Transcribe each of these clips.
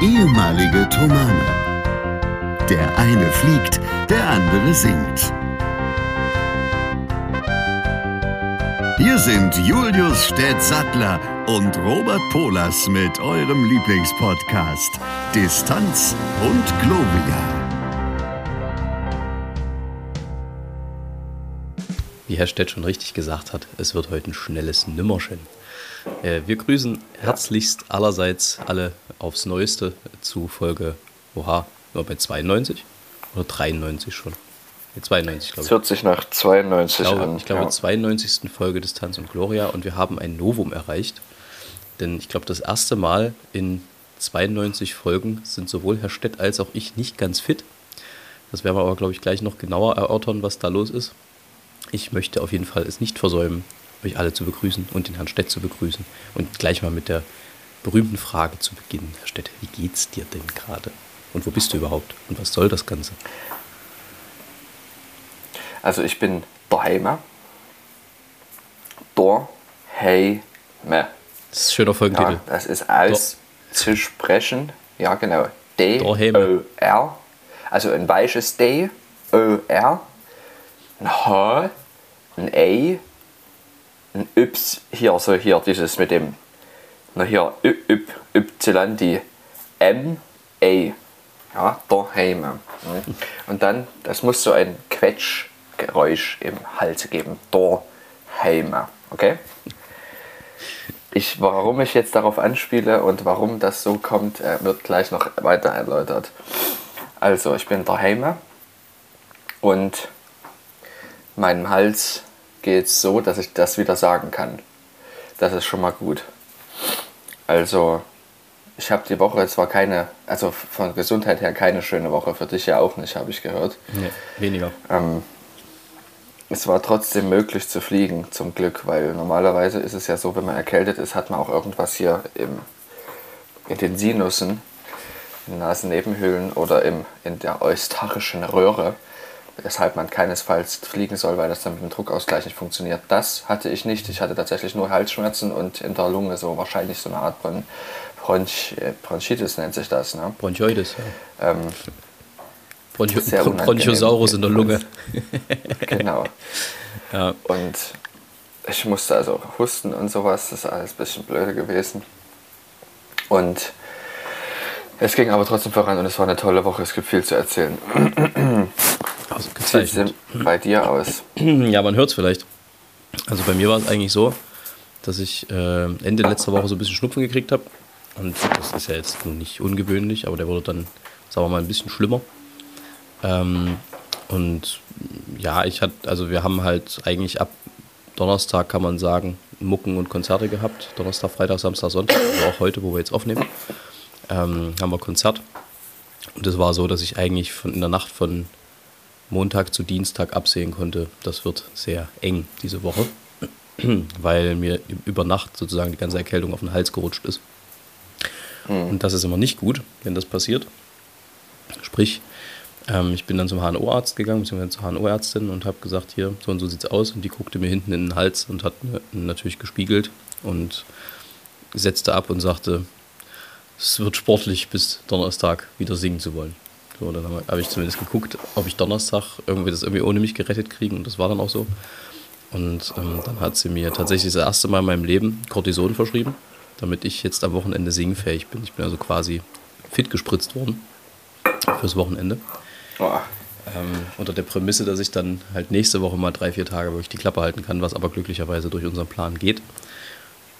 ehemalige Tomane. Der eine fliegt, der andere singt. Hier sind Julius Städtsattler und Robert Polas mit eurem Lieblingspodcast Distanz und Globia. Wie Herr Stett schon richtig gesagt hat, es wird heute ein schnelles Nimmerchen. Äh, wir grüßen herzlichst allerseits alle aufs Neueste zu Folge, oha, nur bei 92 oder 93 schon? 92, glaube ich. Es hört sich nach 92 ich glaube, an. Ich glaube, ja. 92. Folge Distanz und Gloria und wir haben ein Novum erreicht. Denn ich glaube, das erste Mal in 92 Folgen sind sowohl Herr Stett als auch ich nicht ganz fit. Das werden wir aber, glaube ich, gleich noch genauer erörtern, was da los ist. Ich möchte auf jeden Fall es nicht versäumen, euch alle zu begrüßen und den Herrn Stett zu begrüßen und gleich mal mit der berühmten Frage zu beginnen. Herr Stett, wie geht's dir denn gerade? Und wo bist du überhaupt? Und was soll das Ganze? Also ich bin daheim. Daheim. Das ist ein schöner Folgentitel. Ja, das ist alles zu sprechen. Ja, genau. D-O-R. Also ein weiches D. O-R ein H, ein A, ein Y, hier, also hier dieses mit dem, na hier, Y, die M, A, ja, daheim. Und dann, das muss so ein Quetschgeräusch im Hals geben, daheim, okay? Ich, warum ich jetzt darauf anspiele und warum das so kommt, äh, wird gleich noch weiter erläutert. Also, ich bin daheim und meinem Hals geht es so, dass ich das wieder sagen kann. Das ist schon mal gut. Also, ich habe die Woche zwar keine, also von Gesundheit her keine schöne Woche, für dich ja auch nicht, habe ich gehört. Nee, weniger. Ähm, es war trotzdem möglich zu fliegen, zum Glück, weil normalerweise ist es ja so, wenn man erkältet ist, hat man auch irgendwas hier im, in den Sinussen, in den Nasennebenhöhlen oder im, in der eustachischen Röhre weshalb man keinesfalls fliegen soll, weil das dann mit dem Druckausgleich nicht funktioniert. Das hatte ich nicht. Ich hatte tatsächlich nur Halsschmerzen und in der Lunge so wahrscheinlich so eine Art von Bronch Bronchitis nennt sich das. Ne? Bronchioides, ja. Ähm, Broncho Bronchosaurus in der Lunge. genau. Ja. Und ich musste also husten und sowas. Das ist alles ein bisschen blöde gewesen. Und es ging aber trotzdem voran und es war eine tolle Woche. Es gibt viel zu erzählen. Ausgezeichnet. Wie bei dir aus? Ja, man hört es vielleicht. Also bei mir war es eigentlich so, dass ich äh, Ende letzter Woche so ein bisschen Schnupfen gekriegt habe. Und das ist ja jetzt nicht ungewöhnlich, aber der wurde dann, sagen wir mal, ein bisschen schlimmer. Ähm, und ja, ich hatte, also wir haben halt eigentlich ab Donnerstag, kann man sagen, Mucken und Konzerte gehabt. Donnerstag, Freitag, Samstag, Sonntag, also auch heute, wo wir jetzt aufnehmen, ähm, haben wir Konzert. Und es war so, dass ich eigentlich von, in der Nacht von Montag zu Dienstag absehen konnte, das wird sehr eng diese Woche, weil mir über Nacht sozusagen die ganze Erkältung auf den Hals gerutscht ist. Mhm. Und das ist immer nicht gut, wenn das passiert. Sprich, ähm, ich bin dann zum HNO-Arzt gegangen, beziehungsweise zur HNO-Ärztin und habe gesagt, hier, so und so sieht's aus. Und die guckte mir hinten in den Hals und hat mir natürlich gespiegelt und setzte ab und sagte, es wird sportlich bis Donnerstag wieder singen zu wollen. So, dann habe hab ich zumindest geguckt, ob ich Donnerstag irgendwie das irgendwie ohne mich gerettet kriege und das war dann auch so. Und ähm, dann hat sie mir tatsächlich das erste Mal in meinem Leben Cortison verschrieben, damit ich jetzt am Wochenende singfähig bin. Ich bin also quasi fit gespritzt worden fürs Wochenende. Oh. Ähm, unter der Prämisse, dass ich dann halt nächste Woche mal drei, vier Tage wirklich die Klappe halten kann, was aber glücklicherweise durch unseren Plan geht.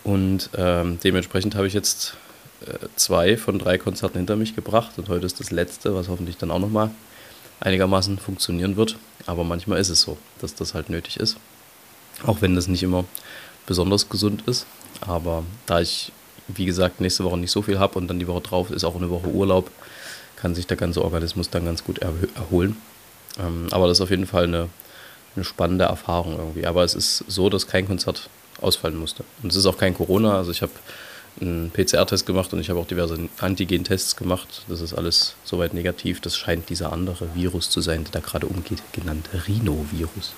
Und ähm, dementsprechend habe ich jetzt zwei von drei Konzerten hinter mich gebracht und heute ist das letzte, was hoffentlich dann auch nochmal einigermaßen funktionieren wird. Aber manchmal ist es so, dass das halt nötig ist. Auch wenn das nicht immer besonders gesund ist. Aber da ich, wie gesagt, nächste Woche nicht so viel habe und dann die Woche drauf ist auch eine Woche Urlaub, kann sich der ganze Organismus dann ganz gut erholen. Ähm, aber das ist auf jeden Fall eine, eine spannende Erfahrung irgendwie. Aber es ist so, dass kein Konzert ausfallen musste. Und es ist auch kein Corona. Also ich habe einen PCR-Test gemacht und ich habe auch diverse Antigen-Tests gemacht. Das ist alles soweit negativ. Das scheint dieser andere Virus zu sein, der da gerade umgeht, genannt Rhinovirus.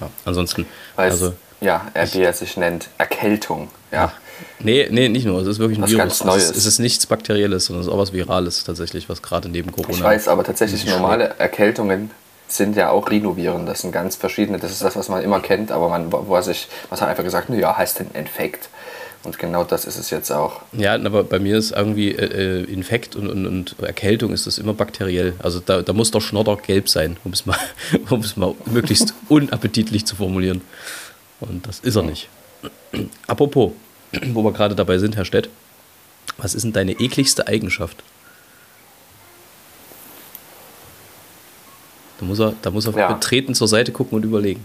Ja, ansonsten. Weiß, also, ja, er, wie er sich nennt, Erkältung. Ja. Nee, nee, nicht nur. Es ist wirklich ein was Virus. Ganz Neues. Es, ist, es ist nichts Bakterielles, sondern es ist auch was Virales tatsächlich, was gerade neben Corona. Ich weiß, aber tatsächlich normale. Erkältungen sind ja auch Rhinoviren. Das sind ganz verschiedene. Das ist das, was man immer kennt, aber man, wo er sich, was hat einfach gesagt, ja, heißt ein Infekt. Und genau das ist es jetzt auch. Ja, aber bei mir ist irgendwie äh, äh, Infekt und, und, und, Erkältung ist das immer bakteriell. Also da, da muss der Schnodder gelb sein, um es mal, um es mal möglichst unappetitlich zu formulieren. Und das ist er nicht. Apropos, wo wir gerade dabei sind, Herr Stett, was ist denn deine ekligste Eigenschaft? Da muss er, da muss er ja. betreten zur Seite gucken und überlegen.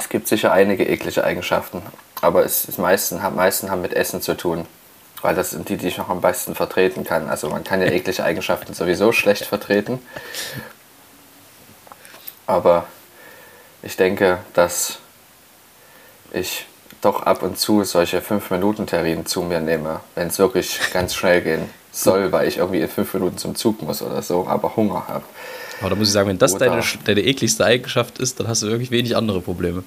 Es gibt sicher einige eklige Eigenschaften, aber es ist meisten, meisten haben mit Essen zu tun, weil das sind die, die ich noch am besten vertreten kann. Also man kann ja eklige Eigenschaften sowieso schlecht vertreten, aber ich denke, dass ich doch ab und zu solche 5-Minuten-Terrinen zu mir nehme, wenn es wirklich ganz schnell gehen soll, weil ich irgendwie in 5 Minuten zum Zug muss oder so, aber Hunger habe. Aber da muss ich sagen, wenn das deine, deine ekligste Eigenschaft ist, dann hast du wirklich wenig andere Probleme.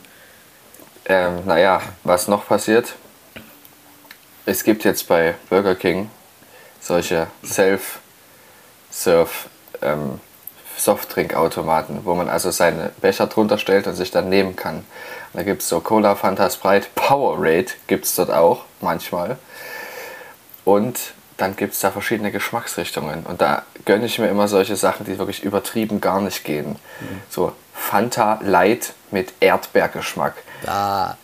Ähm, naja, was noch passiert? Es gibt jetzt bei Burger King solche Self-Serve ähm, Softdrinkautomaten, wo man also seine Becher drunter stellt und sich dann nehmen kann. Und da gibt es so Cola, Fanta, Sprite, Powerade gibt es dort auch manchmal. Und dann gibt es da verschiedene Geschmacksrichtungen. Und da gönne ich mir immer solche Sachen, die wirklich übertrieben gar nicht gehen. Mhm. So Fanta Light mit Erdbeergeschmack. Ah.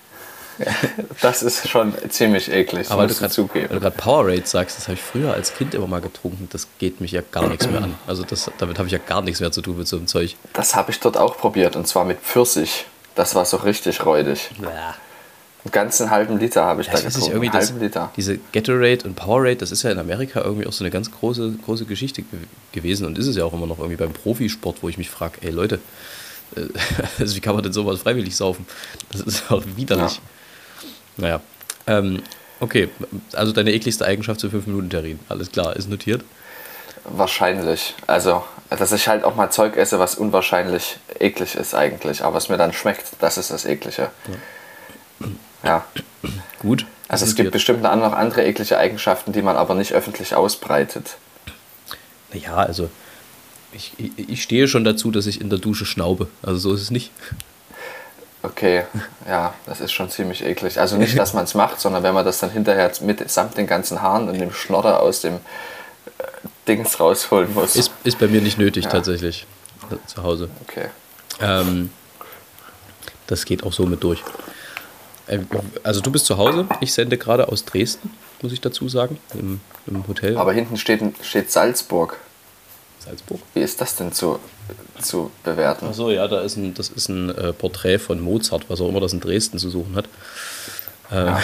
das ist schon ziemlich eklig, Aber du zugeben. Weil du gerade Powerade sagst, das habe ich früher als Kind immer mal getrunken. Das geht mich ja gar nichts mehr an. Also das, damit habe ich ja gar nichts mehr zu tun mit so einem Zeug. Das habe ich dort auch probiert und zwar mit Pfirsich. Das war so richtig räudig. Ja. Einen ganzen halben Liter habe ich ja, da getrunken. Irgendwie das, Liter. Diese Gatorade und Powerade, das ist ja in Amerika irgendwie auch so eine ganz große, große Geschichte gewesen und ist es ja auch immer noch irgendwie beim Profisport, wo ich mich frage, ey Leute, äh, also wie kann man denn sowas freiwillig saufen? Das ist auch widerlich. Ja. Naja. Ähm, okay, also deine ekligste Eigenschaft zu 5 Minuten Terrin. Alles klar, ist notiert. Wahrscheinlich. Also, dass ich halt auch mal Zeug esse, was unwahrscheinlich eklig ist eigentlich, aber es mir dann schmeckt, das ist das Eklige. Ja. Ja. Gut. Also es gibt bestimmt auch noch andere eklige Eigenschaften, die man aber nicht öffentlich ausbreitet. Naja, also ich, ich, ich stehe schon dazu, dass ich in der Dusche schnaube. Also so ist es nicht. Okay, ja, das ist schon ziemlich eklig. Also nicht, dass man es macht, sondern wenn man das dann hinterher mit samt den ganzen Haaren und dem Schnodder aus dem äh, Dings rausholen muss. Ist, ist bei mir nicht nötig ja. tatsächlich zu Hause. Okay. Ähm, das geht auch so mit durch. Äh, also du bist zu Hause, ich sende gerade aus Dresden, muss ich dazu sagen, im, im Hotel. Aber hinten steht, steht Salzburg. Salzburg? Wie ist das denn zu, zu bewerten? Achso, ja, da ist ein, das ist ein äh, Porträt von Mozart, was auch immer das in Dresden zu suchen hat. Äh, ja.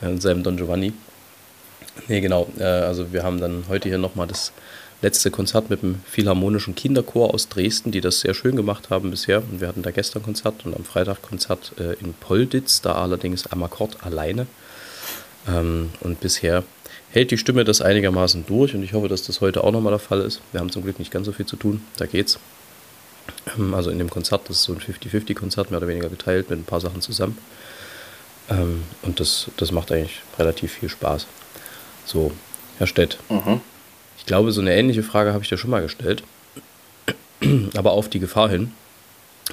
in seinem Don Giovanni. Nee, genau. Äh, also wir haben dann heute hier nochmal das letzte Konzert mit dem Philharmonischen Kinderchor aus Dresden, die das sehr schön gemacht haben bisher. Und wir hatten da gestern Konzert und am Freitag Konzert äh, in Polditz, da allerdings am Akkord alleine. Ähm, und bisher hält die Stimme das einigermaßen durch und ich hoffe, dass das heute auch nochmal der Fall ist. Wir haben zum Glück nicht ganz so viel zu tun, da geht's. Ähm, also in dem Konzert, das ist so ein 50-50-Konzert, mehr oder weniger geteilt mit ein paar Sachen zusammen. Ähm, und das, das macht eigentlich relativ viel Spaß. So, Herr Stett, mhm. Ich glaube, so eine ähnliche Frage habe ich dir schon mal gestellt, aber auf die Gefahr hin,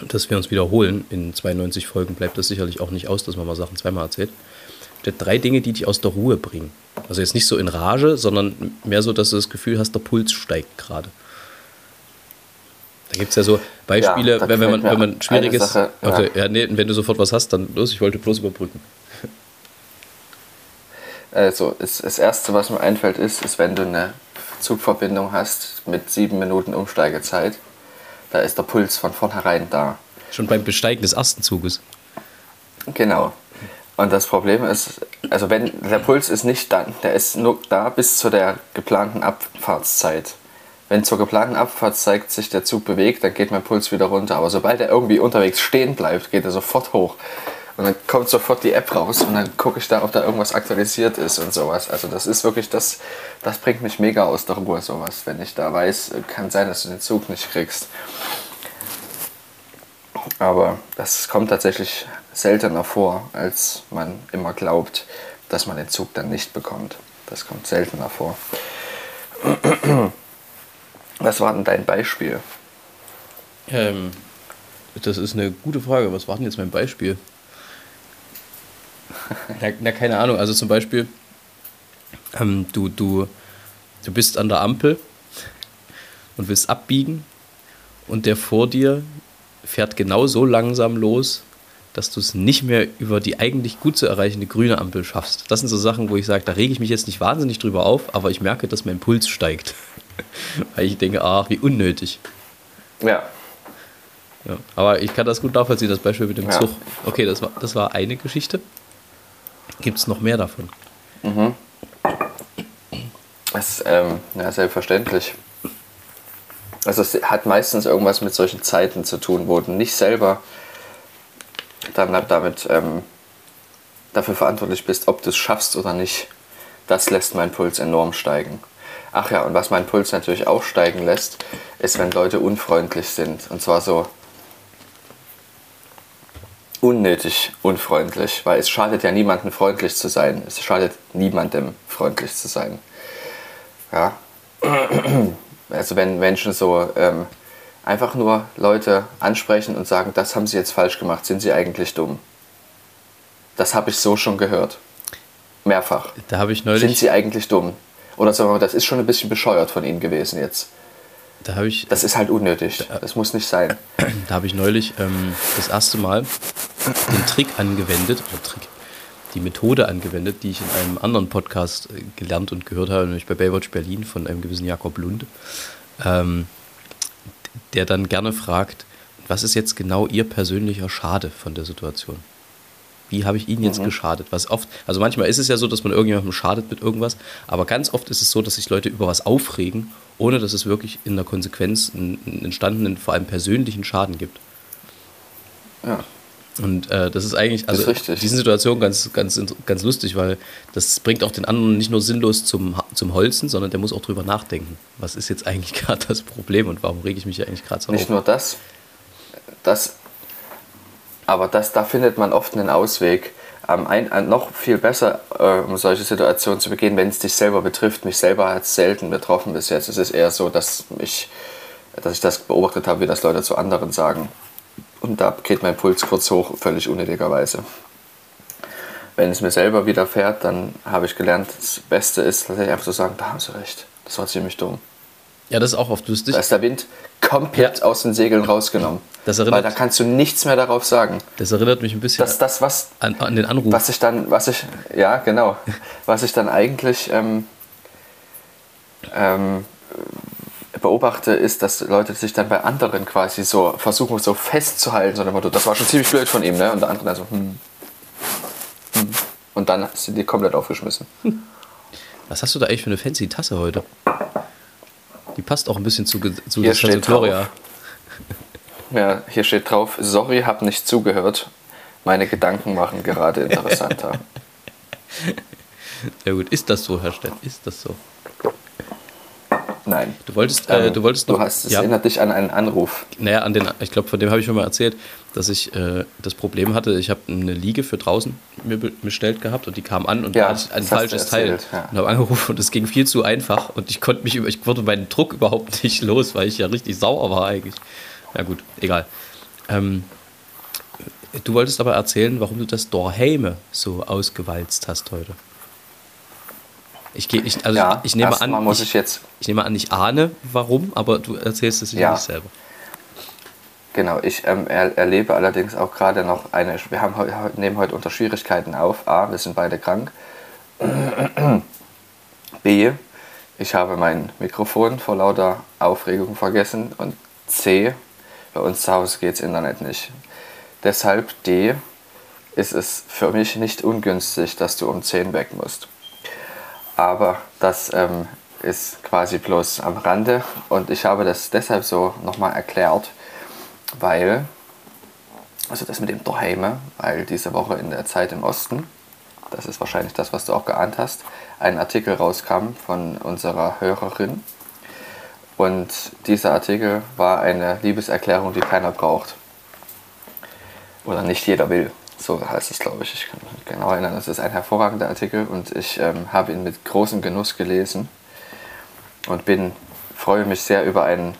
dass wir uns wiederholen. In 92 Folgen bleibt das sicherlich auch nicht aus, dass man mal Sachen zweimal erzählt drei Dinge, die dich aus der Ruhe bringen. Also jetzt nicht so in Rage, sondern mehr so, dass du das Gefühl hast, der Puls steigt gerade. Da gibt es ja so Beispiele, ja, wenn, wenn, man, wenn man schwieriges. Sache, ja. Okay, ja, nee, wenn du sofort was hast, dann los, ich wollte bloß überbrücken. Also, das Erste, was mir einfällt, ist, ist, wenn du eine Zugverbindung hast mit sieben Minuten Umsteigezeit, da ist der Puls von vornherein da. Schon beim Besteigen des ersten Zuges. Genau. Und das Problem ist, also wenn der Puls ist nicht da, der ist nur da bis zu der geplanten Abfahrtszeit. Wenn zur geplanten Abfahrtszeit sich der Zug bewegt, dann geht mein Puls wieder runter. Aber sobald er irgendwie unterwegs stehen bleibt, geht er sofort hoch. Und dann kommt sofort die App raus und dann gucke ich da, ob da irgendwas aktualisiert ist und sowas. Also das ist wirklich, das, das bringt mich mega aus der Ruhe, sowas. Wenn ich da weiß, kann sein, dass du den Zug nicht kriegst. Aber das kommt tatsächlich seltener vor, als man immer glaubt, dass man den Zug dann nicht bekommt. Das kommt seltener vor. Was war denn dein Beispiel? Ähm, das ist eine gute Frage. Was war denn jetzt mein Beispiel? Na, na, keine Ahnung. Also zum Beispiel, ähm, du, du, du bist an der Ampel und willst abbiegen und der vor dir fährt genau so langsam los, dass du es nicht mehr über die eigentlich gut zu erreichende grüne Ampel schaffst. Das sind so Sachen, wo ich sage, da rege ich mich jetzt nicht wahnsinnig drüber auf, aber ich merke, dass mein Puls steigt. Weil ich denke, ach, wie unnötig. Ja. ja. Aber ich kann das gut nachvollziehen, das Beispiel mit dem ja. Zug. Okay, das war, das war eine Geschichte. Gibt es noch mehr davon? Mhm. Das ist ähm, ja, selbstverständlich. Also es hat meistens irgendwas mit solchen Zeiten zu tun, wo du nicht selber dann damit ähm, dafür verantwortlich bist, ob du es schaffst oder nicht. Das lässt meinen Puls enorm steigen. Ach ja, und was meinen Puls natürlich auch steigen lässt, ist, wenn Leute unfreundlich sind. Und zwar so unnötig unfreundlich, weil es schadet ja niemandem freundlich zu sein. Es schadet niemandem freundlich zu sein. Ja. Also wenn Menschen so ähm, einfach nur Leute ansprechen und sagen, das haben sie jetzt falsch gemacht, sind sie eigentlich dumm. Das habe ich so schon gehört. Mehrfach. Da habe ich neulich. Sind sie eigentlich dumm? Oder sagen wir mal, das ist schon ein bisschen bescheuert von ihnen gewesen jetzt. Da habe ich. Das ist halt unnötig. Da, das muss nicht sein. Da habe ich neulich ähm, das erste Mal den Trick angewendet, oder Trick, die Methode angewendet, die ich in einem anderen Podcast äh, gelernt und gehört habe, nämlich bei Baywatch Berlin von einem gewissen Jakob Lund, ähm, der dann gerne fragt, was ist jetzt genau Ihr persönlicher Schade von der Situation? Wie habe ich Ihnen jetzt mhm. geschadet? Was oft, also manchmal ist es ja so, dass man irgendjemandem schadet mit irgendwas, aber ganz oft ist es so, dass sich Leute über was aufregen, ohne dass es wirklich in der Konsequenz einen, entstandenen, vor allem persönlichen Schaden gibt. Ja. Und äh, das ist eigentlich, also ist diese Situation ganz, ganz, ganz lustig, weil das bringt auch den anderen nicht nur sinnlos zum, zum Holzen, sondern der muss auch drüber nachdenken. Was ist jetzt eigentlich gerade das Problem und warum rege ich mich eigentlich gerade so Nicht auf? nur das, das, aber das, da findet man oft einen Ausweg. Ähm, ein, ein, noch viel besser, äh, um solche Situationen zu begehen, wenn es dich selber betrifft. Mich selber hat es selten betroffen bis jetzt. Es ist eher so, dass, mich, dass ich das beobachtet habe, wie das Leute zu anderen sagen. Und da geht mein Puls kurz hoch, völlig unnötigerweise. Wenn es mir selber widerfährt, dann habe ich gelernt, das Beste ist, dass ich einfach so sagen, da haben sie recht. Das war ziemlich dumm. Ja, das ist auch oft lustig. Da ist der Wind komplett ja. aus den Segeln rausgenommen. Das erinnert, weil da kannst du nichts mehr darauf sagen. Das erinnert mich ein bisschen das, das, was, an, an, den Anruf. Was ich dann, was ich, ja genau, was ich dann eigentlich ähm, ähm, beobachte, ist, dass Leute sich dann bei anderen quasi so versuchen, so festzuhalten, so Motto, das war schon ziemlich blöd von ihm, ne? Und der andere dann so, hm, hm. Und dann sind die komplett aufgeschmissen. Was hast du da eigentlich für eine fancy Tasse heute? Die passt auch ein bisschen zu, zu hier Gloria. Ja, hier steht drauf, sorry, hab nicht zugehört. Meine Gedanken machen gerade interessanter. Sehr gut. Ist das so, Herr Stett? Ist das so? Nein. Du wolltest, äh, du wolltest noch. Du hast, es ja. erinnert dich an einen Anruf. Naja, an den, ich glaube, von dem habe ich schon mal erzählt, dass ich äh, das Problem hatte, ich habe eine Liege für draußen mir bestellt gehabt und die kam an und ja, hatte ein falsches Teil. Ja. Und habe angerufen und es ging viel zu einfach und ich konnte mich über, ich wurde meinen Druck überhaupt nicht los, weil ich ja richtig sauer war eigentlich. Ja gut, egal. Ähm, du wolltest aber erzählen, warum du das Dorheime so ausgewalzt hast heute. Ich, geh, ich, also ja, ich, nehme an, muss ich, jetzt ich nehme an, ich ahne, warum, aber du erzählst es ja. nicht selber. Genau, ich ähm, er, erlebe allerdings auch gerade noch eine. Wir haben nehmen heute unter Schwierigkeiten auf. A, wir sind beide krank. B, ich habe mein Mikrofon vor lauter Aufregung vergessen. Und C, bei uns zu Hause geht das Internet nicht. Deshalb D, ist es für mich nicht ungünstig, dass du um 10 weg musst aber das ähm, ist quasi bloß am Rande und ich habe das deshalb so nochmal erklärt, weil, also das mit dem Daheime, weil diese Woche in der Zeit im Osten, das ist wahrscheinlich das, was du auch geahnt hast, ein Artikel rauskam von unserer Hörerin und dieser Artikel war eine Liebeserklärung, die keiner braucht. Oder nicht jeder will. So heißt es, glaube ich. Ich kann mich genau erinnern. Das ist ein hervorragender Artikel und ich ähm, habe ihn mit großem Genuss gelesen und bin, freue mich sehr über einen,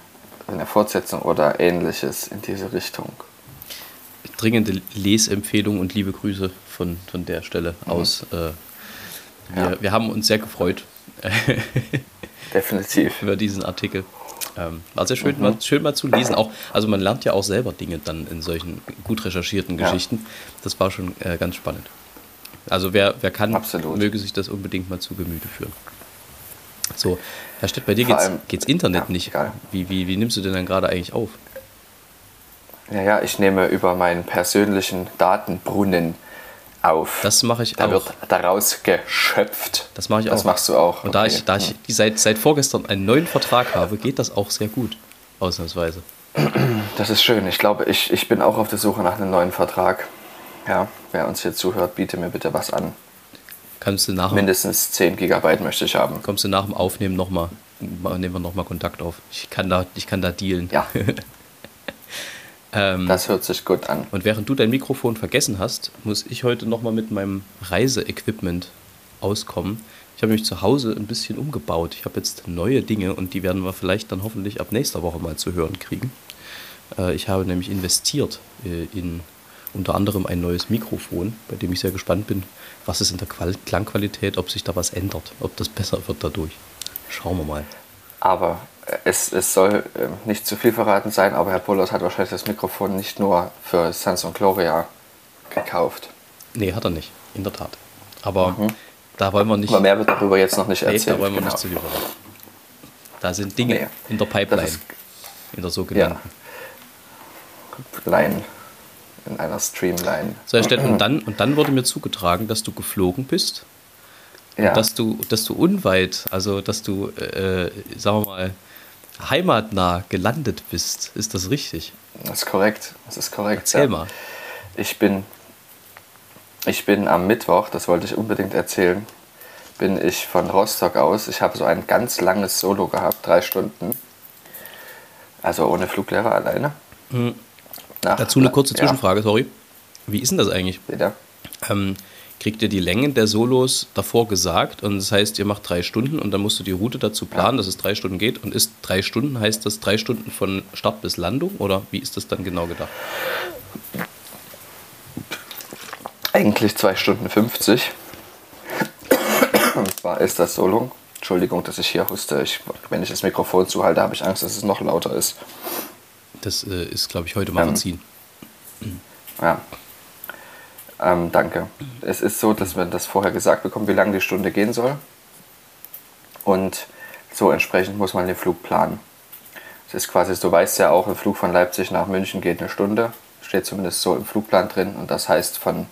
eine Fortsetzung oder ähnliches in diese Richtung. Dringende Lesempfehlung und liebe Grüße von, von der Stelle mhm. aus. Äh, wir, ja. wir haben uns sehr gefreut. Definitiv. über diesen Artikel. Ähm, war sehr schön, mhm. mal, schön mal zu lesen. Auch, also man lernt ja auch selber Dinge dann in solchen gut recherchierten ja. Geschichten. Das war schon äh, ganz spannend. Also wer, wer kann, Absolut. möge sich das unbedingt mal zu Gemüte führen. So, Herr Stett, bei dir geht geht's, Internet ja, nicht. Wie, wie, wie nimmst du denn dann gerade eigentlich auf? Ja, ja, ich nehme über meinen persönlichen Datenbrunnen auf. Das mache ich da auch. Da wird daraus geschöpft. Das mache ich das auch. Das machst du auch. Und okay. da ich, da ich seit, seit vorgestern einen neuen Vertrag habe, geht das auch sehr gut. Ausnahmsweise. Das ist schön. Ich glaube, ich, ich bin auch auf der Suche nach einem neuen Vertrag. Ja, wer uns hier zuhört, biete mir bitte was an. Kannst du nach Mindestens 10 Gigabyte möchte ich haben. Kommst du nach dem Aufnehmen nochmal, nehmen wir nochmal Kontakt auf. Ich kann da, ich kann da dealen. Ja. Ähm, das hört sich gut an. Und während du dein Mikrofon vergessen hast, muss ich heute nochmal mit meinem Reiseequipment auskommen. Ich habe mich zu Hause ein bisschen umgebaut. Ich habe jetzt neue Dinge und die werden wir vielleicht dann hoffentlich ab nächster Woche mal zu hören kriegen. Äh, ich habe nämlich investiert äh, in unter anderem ein neues Mikrofon, bei dem ich sehr gespannt bin, was es in der Qual Klangqualität, ob sich da was ändert, ob das besser wird dadurch. Schauen wir mal. Aber es, es soll ähm, nicht zu viel verraten sein, aber Herr Polos hat wahrscheinlich das Mikrofon nicht nur für Samsung Gloria gekauft. Nee, hat er nicht, in der Tat. Aber mhm. da wollen wir nicht. Aber mehr wird darüber jetzt noch nicht erzählt. Nee, da wollen wir genau. nicht zu viel verraten. Da sind Dinge nee, in der Pipeline, ist, in der sogenannten. Ja. Line, in einer Streamline. So, Herr und dann, und dann wurde mir zugetragen, dass du geflogen bist. Ja. dass du, dass du unweit, also dass du, äh, sagen wir mal, heimatnah gelandet bist. Ist das richtig? Das ist korrekt. Das ist korrekt. Erzähl ja. mal. Ich bin, ich bin am Mittwoch, das wollte ich unbedingt erzählen, bin ich von Rostock aus. Ich habe so ein ganz langes Solo gehabt, drei Stunden. Also ohne Fluglehrer alleine. Mhm. Nach, Dazu eine kurze Zwischenfrage, ja. sorry. Wie ist denn das eigentlich? Bitte. Ähm, kriegt ihr die Längen der Solos davor gesagt und das heißt, ihr macht drei Stunden und dann musst du die Route dazu planen, dass es drei Stunden geht und ist drei Stunden, heißt das drei Stunden von Start bis Landung oder wie ist das dann genau gedacht? Eigentlich zwei Stunden 50. Und zwar ist das Solo. Entschuldigung, dass ich hier huste. Ich, wenn ich das Mikrofon zuhalte, habe ich Angst, dass es noch lauter ist. Das äh, ist, glaube ich, heute mal ähm, verziehen. Ja. Ähm, danke. Es ist so, dass wir das vorher gesagt bekommen, wie lange die Stunde gehen soll. Und so entsprechend muss man den Flug planen. Es ist quasi, du weißt ja auch, ein Flug von Leipzig nach München geht eine Stunde. Steht zumindest so im Flugplan drin. Und das heißt, von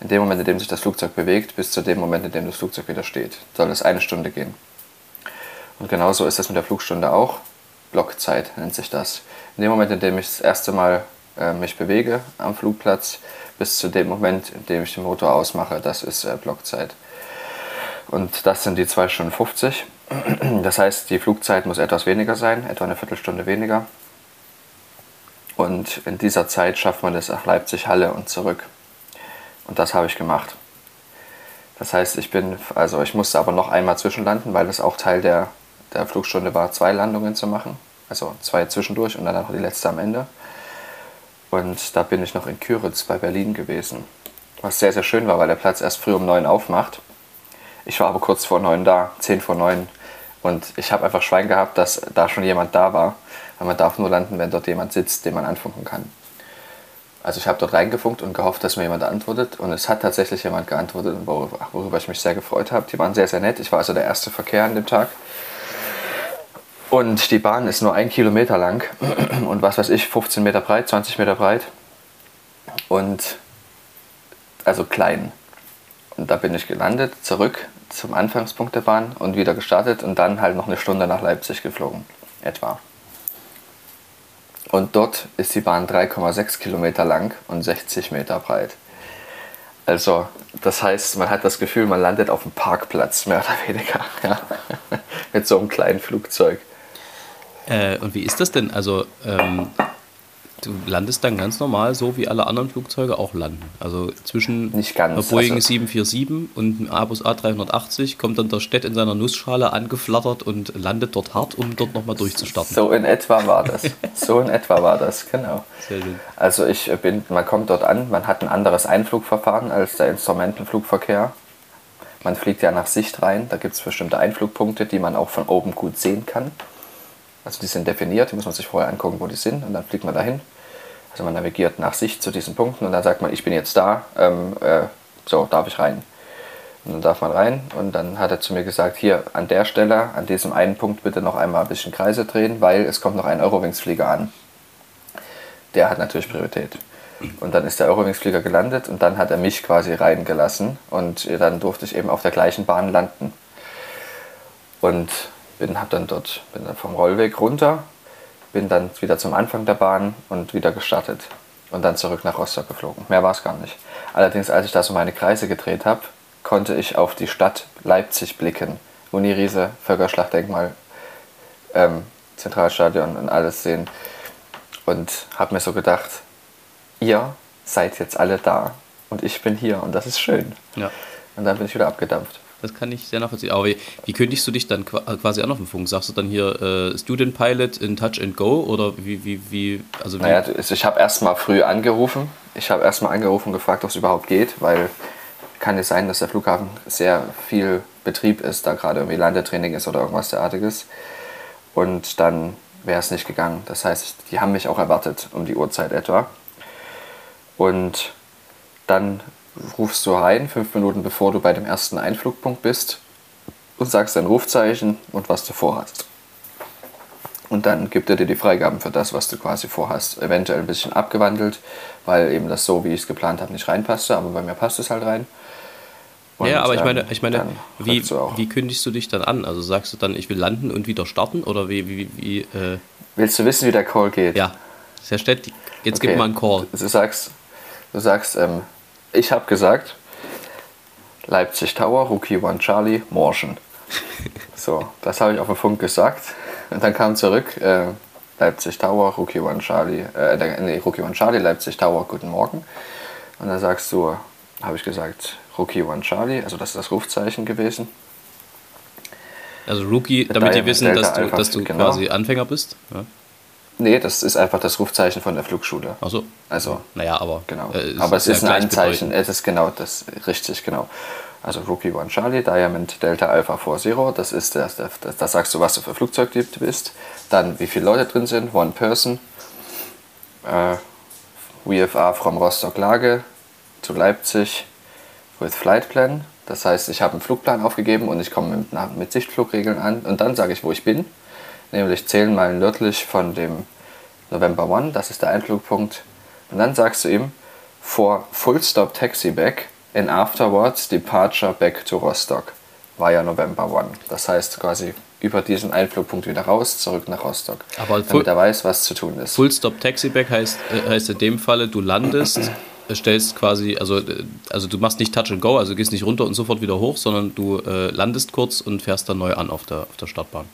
in dem Moment, in dem sich das Flugzeug bewegt, bis zu dem Moment, in dem das Flugzeug wieder steht, soll es eine Stunde gehen. Und genauso ist das mit der Flugstunde auch. Blockzeit nennt sich das. In dem Moment, in dem ich das erste Mal äh, mich bewege am Flugplatz, bis zu dem Moment, in dem ich den Motor ausmache, das ist äh, Blockzeit. Und das sind die 2 Stunden 50. Das heißt, die Flugzeit muss etwas weniger sein, etwa eine Viertelstunde weniger. Und in dieser Zeit schafft man es nach Leipzig-Halle und zurück. Und das habe ich gemacht. Das heißt, ich bin, also ich musste aber noch einmal zwischenlanden, weil es auch Teil der, der Flugstunde war, zwei Landungen zu machen. Also zwei zwischendurch und dann noch die letzte am Ende. Und da bin ich noch in Küritz bei Berlin gewesen. Was sehr, sehr schön war, weil der Platz erst früh um neun aufmacht. Ich war aber kurz vor neun da, zehn vor neun. Und ich habe einfach Schwein gehabt, dass da schon jemand da war. Weil man darf nur landen, wenn dort jemand sitzt, den man anfunken kann. Also ich habe dort reingefunkt und gehofft, dass mir jemand antwortet. Und es hat tatsächlich jemand geantwortet, worüber, worüber ich mich sehr gefreut habe. Die waren sehr, sehr nett. Ich war also der erste Verkehr an dem Tag. Und die Bahn ist nur ein Kilometer lang und was weiß ich, 15 Meter breit, 20 Meter breit. Und also klein. Und da bin ich gelandet, zurück zum Anfangspunkt der Bahn und wieder gestartet und dann halt noch eine Stunde nach Leipzig geflogen. Etwa. Und dort ist die Bahn 3,6 Kilometer lang und 60 Meter breit. Also, das heißt, man hat das Gefühl, man landet auf dem Parkplatz, mehr oder weniger. Ja. Mit so einem kleinen Flugzeug. Äh, und wie ist das denn? Also, ähm, du landest dann ganz normal, so wie alle anderen Flugzeuge auch landen. Also zwischen Nicht ganz, Boeing also 747 und einem Airbus A380 kommt dann der Stett in seiner Nussschale angeflattert und landet dort hart, um dort nochmal durchzustarten. So in etwa war das. So in etwa war das, genau. Also ich bin, man kommt dort an, man hat ein anderes Einflugverfahren als der Instrumentenflugverkehr. Man fliegt ja nach Sicht rein, da gibt es bestimmte Einflugpunkte, die man auch von oben gut sehen kann. Also die sind definiert, die muss man sich vorher angucken, wo die sind und dann fliegt man dahin. Also man navigiert nach Sicht zu diesen Punkten und dann sagt man, ich bin jetzt da, ähm, äh, so darf ich rein. Und dann darf man rein und dann hat er zu mir gesagt, hier an der Stelle, an diesem einen Punkt bitte noch einmal ein bisschen Kreise drehen, weil es kommt noch ein Eurowings-Flieger an. Der hat natürlich Priorität. Und dann ist der Eurowings-Flieger gelandet und dann hat er mich quasi reingelassen und dann durfte ich eben auf der gleichen Bahn landen. Und bin, hab dann dort, bin dann vom Rollweg runter, bin dann wieder zum Anfang der Bahn und wieder gestartet und dann zurück nach Rostock geflogen. Mehr war es gar nicht. Allerdings, als ich da so meine Kreise gedreht habe, konnte ich auf die Stadt Leipzig blicken. Uniriese, Völkerschlachtdenkmal, ähm, Zentralstadion und alles sehen. Und habe mir so gedacht, ihr seid jetzt alle da und ich bin hier und das ist schön. Ja. Und dann bin ich wieder abgedampft. Das kann ich sehr nachvollziehen. Aber wie, wie kündigst du dich dann quasi an auf dem Funk? Sagst du dann hier äh, Student Pilot in Touch and Go oder wie, wie, wie also wie? Naja, ich habe erstmal früh angerufen. Ich habe erstmal angerufen und gefragt, ob es überhaupt geht, weil kann es sein, dass der Flughafen sehr viel Betrieb ist, da gerade irgendwie Landetraining ist oder irgendwas derartiges. Und dann wäre es nicht gegangen. Das heißt, die haben mich auch erwartet um die Uhrzeit etwa. Und dann rufst du rein, fünf Minuten bevor du bei dem ersten Einflugpunkt bist und sagst dein Rufzeichen und was du vorhast. Und dann gibt er dir die Freigaben für das, was du quasi vorhast. Eventuell ein bisschen abgewandelt, weil eben das so, wie ich es geplant habe, nicht reinpasste, aber bei mir passt es halt rein. Und, ja, aber ich meine, ich meine wie, wie kündigst du dich dann an? Also sagst du dann, ich will landen und wieder starten? Oder wie. wie, wie äh Willst du wissen, wie der Call geht? Ja, sehr steht. Jetzt okay. gib mal einen Call. Du sagst, du sagst ähm, ich habe gesagt, Leipzig Tower, Rookie One Charlie, Morschen. So, das habe ich auf dem Funk gesagt. Und dann kam zurück, äh, Leipzig Tower, Rookie One Charlie, äh, nee, Rookie One Charlie, Leipzig Tower, guten Morgen. Und dann sagst du, habe ich gesagt, Rookie One Charlie, also das ist das Rufzeichen gewesen. Also Rookie, damit die wissen, dass du, dass du genau. quasi Anfänger bist. Ja. Nee, das ist einfach das Rufzeichen von der Flugschule. Ach so. Also, naja, aber. Genau. Äh, aber es ist, ein Anzeichen. Es ist genau das, richtig, genau. Also Rookie One Charlie, Diamond Delta Alpha 40, das ist das, das, das, das sagst du, was du für Flugzeugtyp bist. Dann wie viele Leute drin sind, One Person. Äh, VFA from Rostock Lage zu Leipzig with Flight Plan. Das heißt, ich habe einen Flugplan aufgegeben und ich komme mit, mit Sichtflugregeln an und dann sage ich, wo ich bin nämlich 10 Meilen nördlich von dem November One, das ist der Einflugpunkt. Und dann sagst du ihm, for full stop taxi back and afterwards departure back to Rostock via November One. Das heißt quasi über diesen Einflugpunkt wieder raus, zurück nach Rostock. Aber damit er weiß, was zu tun ist. Full Stop Taxi Back heißt, äh, heißt in dem Falle, du landest, stellst quasi, also, äh, also du machst nicht Touch and Go, also gehst nicht runter und sofort wieder hoch, sondern du äh, landest kurz und fährst dann neu an auf der, auf der Startbahn.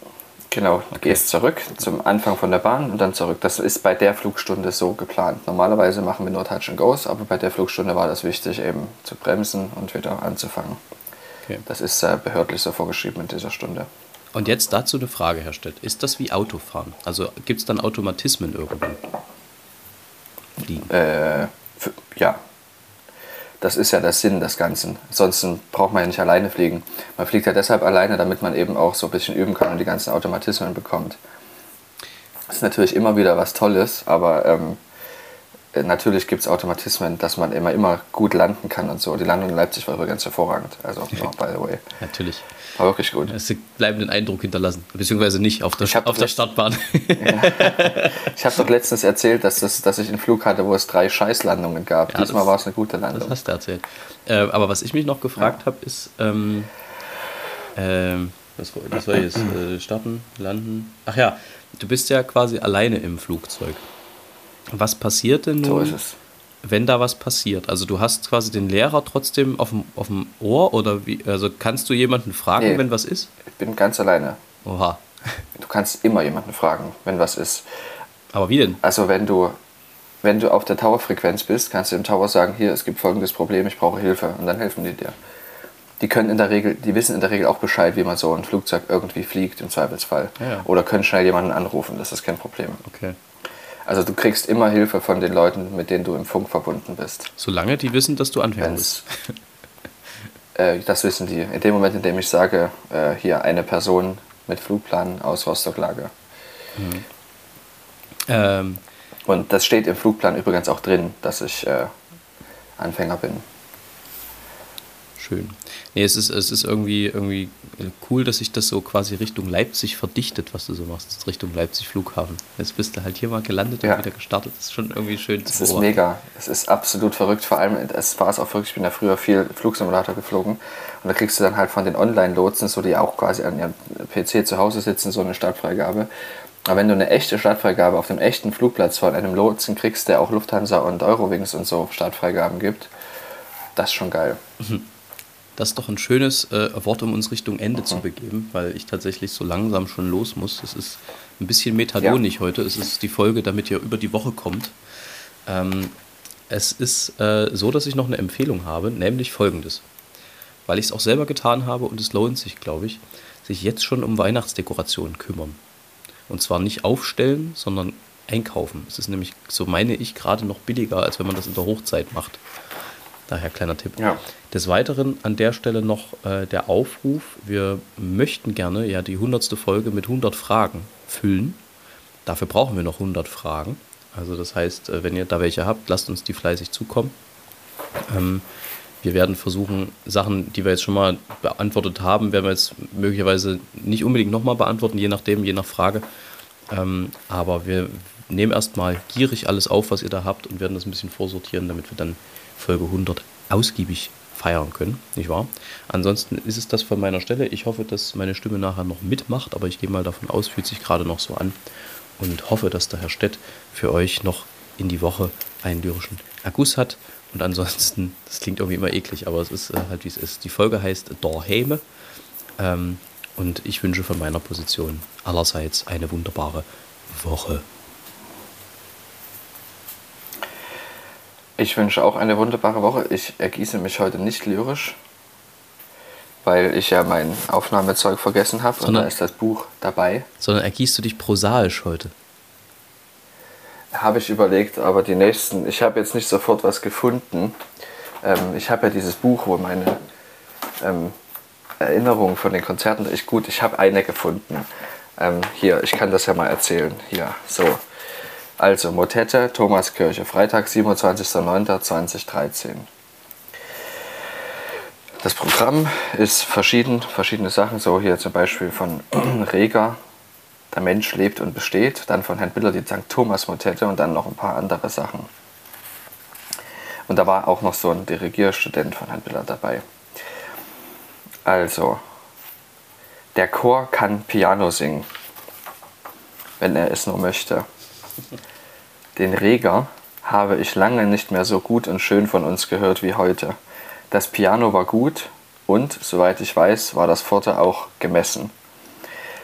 Genau, du gehst zurück zum Anfang von der Bahn und dann zurück. Das ist bei der Flugstunde so geplant. Normalerweise machen wir nur Touch and Goes, aber bei der Flugstunde war das wichtig, eben zu bremsen und wieder anzufangen. Okay. Das ist äh, behördlich so vorgeschrieben in dieser Stunde. Und jetzt dazu eine Frage, Herr Stett. Ist das wie Autofahren? Also gibt es dann Automatismen irgendwo? Äh, ja, das ist ja der Sinn des Ganzen. Ansonsten braucht man ja nicht alleine fliegen. Man fliegt ja deshalb alleine, damit man eben auch so ein bisschen üben kann und die ganzen Automatismen bekommt. Das ist natürlich immer wieder was Tolles, aber ähm, natürlich gibt es Automatismen, dass man immer, immer gut landen kann und so. Die Landung in Leipzig war übrigens hervorragend. Also, no, by the way. Natürlich. War wirklich gut. Hast du bleibenden Eindruck hinterlassen, beziehungsweise nicht auf der, auf der Startbahn. Ja. Ich habe doch letztens erzählt, dass, das, dass ich einen Flug hatte, wo es drei Scheißlandungen gab. Ja, Diesmal war es eine gute Landung. Das hast du erzählt. Äh, aber was ich mich noch gefragt ja. habe, ist, ähm, ähm, was, was war jetzt? Äh, starten, landen? Ach ja, du bist ja quasi alleine im Flugzeug. Was passiert denn nun? So wenn da was passiert? Also du hast quasi den Lehrer trotzdem auf dem, auf dem Ohr oder wie? Also kannst du jemanden fragen, nee, wenn was ist? Ich bin ganz alleine. Oha. Du kannst immer jemanden fragen, wenn was ist. Aber wie denn? Also wenn du, wenn du auf der Towerfrequenz bist, kannst du dem Tower sagen, hier, es gibt folgendes Problem, ich brauche Hilfe. Und dann helfen die dir. Die können in der Regel, die wissen in der Regel auch Bescheid, wie man so ein Flugzeug irgendwie fliegt, im Zweifelsfall. Ja. Oder können schnell jemanden anrufen, das ist kein Problem. Okay. Also du kriegst immer Hilfe von den Leuten, mit denen du im Funk verbunden bist. Solange die wissen, dass du Anfänger bist. Äh, das wissen die. In dem Moment, in dem ich sage, äh, hier eine Person mit Flugplan aus Rostock-Lage. Mhm. Ähm, und das steht im Flugplan übrigens auch drin, dass ich äh, Anfänger bin. Schön. Nee, es ist, es ist irgendwie, irgendwie cool, dass sich das so quasi Richtung Leipzig verdichtet, was du so machst, Richtung Leipzig Flughafen. Jetzt bist du halt hier mal gelandet und ja. wieder gestartet. Das ist schon irgendwie schön zu Es ist mega. Es ist absolut verrückt. Vor allem, es war es auch verrückt, ich bin ja früher viel Flugsimulator geflogen und da kriegst du dann halt von den Online-Lotsen, so die auch quasi an ihrem PC zu Hause sitzen, so eine Startfreigabe. Aber wenn du eine echte Startfreigabe auf dem echten Flugplatz von einem Lotsen kriegst, der auch Lufthansa und Eurowings und so Startfreigaben gibt, das ist schon geil. Mhm. Das ist doch ein schönes äh, Wort, um uns Richtung Ende mhm. zu begeben, weil ich tatsächlich so langsam schon los muss. Es ist ein bisschen metadonig ja. heute. Es ist die Folge, damit ihr über die Woche kommt. Ähm, es ist äh, so, dass ich noch eine Empfehlung habe, nämlich folgendes. Weil ich es auch selber getan habe und es lohnt sich, glaube ich, sich jetzt schon um Weihnachtsdekorationen kümmern. Und zwar nicht aufstellen, sondern einkaufen. Es ist nämlich, so meine ich, gerade noch billiger, als wenn man das in der Hochzeit macht. Daher kleiner Tipp. Ja. Des Weiteren an der Stelle noch äh, der Aufruf. Wir möchten gerne ja die 100. Folge mit 100 Fragen füllen. Dafür brauchen wir noch 100 Fragen. Also das heißt, äh, wenn ihr da welche habt, lasst uns die fleißig zukommen. Ähm, wir werden versuchen, Sachen, die wir jetzt schon mal beantwortet haben, werden wir jetzt möglicherweise nicht unbedingt nochmal beantworten, je nachdem, je nach Frage. Ähm, aber wir nehmen erstmal gierig alles auf, was ihr da habt und werden das ein bisschen vorsortieren, damit wir dann Folge 100 ausgiebig feiern können, nicht wahr? Ansonsten ist es das von meiner Stelle. Ich hoffe, dass meine Stimme nachher noch mitmacht, aber ich gehe mal davon aus, fühlt sich gerade noch so an und hoffe, dass der Herr Stett für euch noch in die Woche einen lyrischen Erguss hat und ansonsten, das klingt irgendwie immer eklig, aber es ist äh, halt wie es ist. Die Folge heißt Dorheime. Ähm, und ich wünsche von meiner Position allerseits eine wunderbare Woche. Ich wünsche auch eine wunderbare Woche. Ich ergieße mich heute nicht lyrisch, weil ich ja mein Aufnahmezeug vergessen habe und da ist das Buch dabei. Sondern ergießt du dich prosaisch heute? Habe ich überlegt, aber die nächsten, ich habe jetzt nicht sofort was gefunden. Ähm, ich habe ja dieses Buch, wo meine ähm, Erinnerungen von den Konzerten, ich gut, ich habe eine gefunden. Ähm, hier, ich kann das ja mal erzählen. Hier, so. Also, Motette, Thomaskirche, Freitag, 27.09.2013. Das Programm ist verschieden, verschiedene Sachen, so hier zum Beispiel von Reger, der Mensch lebt und besteht, dann von Herrn Biller die St. Thomas Motette und dann noch ein paar andere Sachen. Und da war auch noch so ein Dirigierstudent von Herrn Biller dabei. Also, der Chor kann Piano singen, wenn er es nur möchte. Den Reger habe ich lange nicht mehr so gut und schön von uns gehört wie heute. Das Piano war gut und, soweit ich weiß, war das Pforte auch gemessen.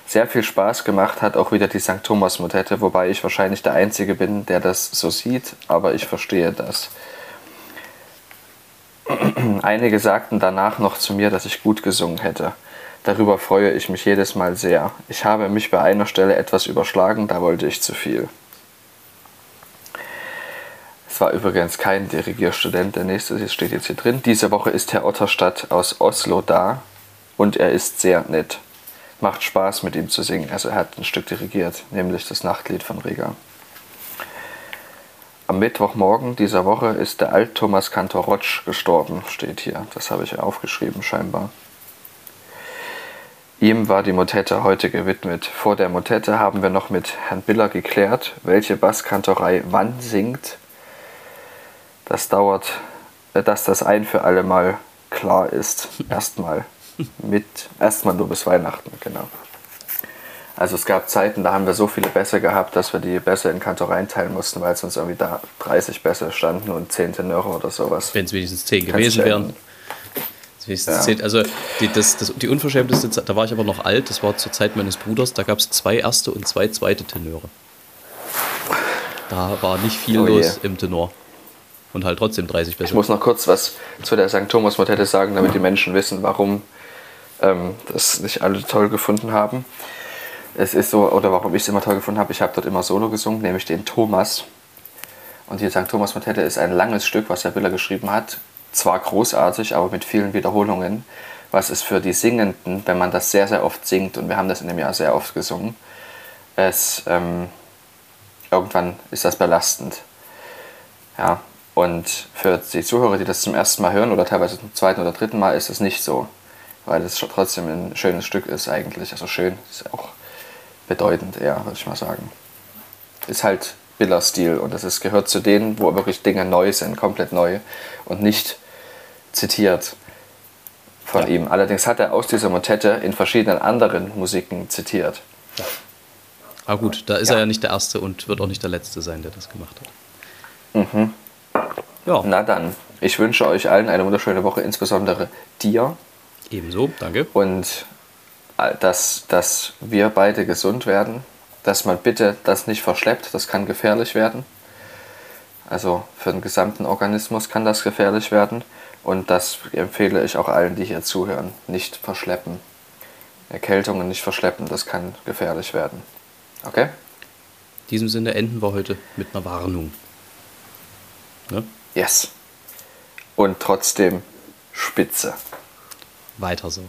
Sehr viel Spaß gemacht hat auch wieder die St. Thomas Motette, wobei ich wahrscheinlich der Einzige bin, der das so sieht, aber ich verstehe das. Einige sagten danach noch zu mir, dass ich gut gesungen hätte. Darüber freue ich mich jedes Mal sehr. Ich habe mich bei einer Stelle etwas überschlagen, da wollte ich zu viel. War übrigens kein Dirigierstudent, der nächste steht jetzt hier drin. Diese Woche ist Herr Otterstadt aus Oslo da und er ist sehr nett macht Spaß mit ihm zu singen. Also er hat ein Stück dirigiert, nämlich das Nachtlied von Rega. Am Mittwochmorgen dieser Woche ist der Alt-Thomas Kantor Rotsch gestorben, steht hier. Das habe ich aufgeschrieben scheinbar. Ihm war die Motette heute gewidmet. Vor der Motette haben wir noch mit Herrn Biller geklärt, welche Basskantorei wann singt. Das dauert, äh, dass das ein für alle Mal klar ist. Erstmal mit erstmal nur bis Weihnachten, genau. Also es gab Zeiten, da haben wir so viele Bässe gehabt, dass wir die Bässe in Kantoreien teilen mussten, weil es uns irgendwie da 30 Bässe standen und 10 Tenöre oder sowas. Wenn es wenigstens 10 gewesen wären. Ja. 10, also die, das, das, die unverschämteste Zeit, da war ich aber noch alt, das war zur Zeit meines Bruders, da gab es zwei erste und zwei zweite Tenöre. Da war nicht viel oh los im Tenor. Und halt trotzdem 30 besser. Ich muss noch kurz was zu der St. Thomas Motette sagen, damit die Menschen wissen, warum ähm, das nicht alle toll gefunden haben. Es ist so, oder warum ich es immer toll gefunden habe, ich habe dort immer Solo gesungen, nämlich den Thomas. Und die St. Thomas Motette ist ein langes Stück, was Herr Biller geschrieben hat. Zwar großartig, aber mit vielen Wiederholungen. Was es für die Singenden, wenn man das sehr, sehr oft singt, und wir haben das in dem Jahr sehr oft gesungen, es ähm, irgendwann ist das belastend. Ja, und für die Zuhörer, die das zum ersten Mal hören oder teilweise zum zweiten oder dritten Mal, ist es nicht so, weil es trotzdem ein schönes Stück ist eigentlich. Also schön ist auch bedeutend eher, würde ich mal sagen. Ist halt Biller-Stil und es gehört zu denen, wo wirklich Dinge neu sind, komplett neu und nicht zitiert von ja. ihm. Allerdings hat er aus dieser Motette in verschiedenen anderen Musiken zitiert. Ja. Aber gut, da ist ja. er ja nicht der Erste und wird auch nicht der Letzte sein, der das gemacht hat. Mhm. Ja. Na dann, ich wünsche euch allen eine wunderschöne Woche, insbesondere dir. Ebenso, danke. Und dass, dass wir beide gesund werden, dass man bitte das nicht verschleppt, das kann gefährlich werden. Also für den gesamten Organismus kann das gefährlich werden. Und das empfehle ich auch allen, die hier zuhören. Nicht verschleppen. Erkältungen nicht verschleppen, das kann gefährlich werden. Okay? In diesem Sinne enden wir heute mit einer Warnung. Ne? Yes. Und trotzdem spitze. Weiter so.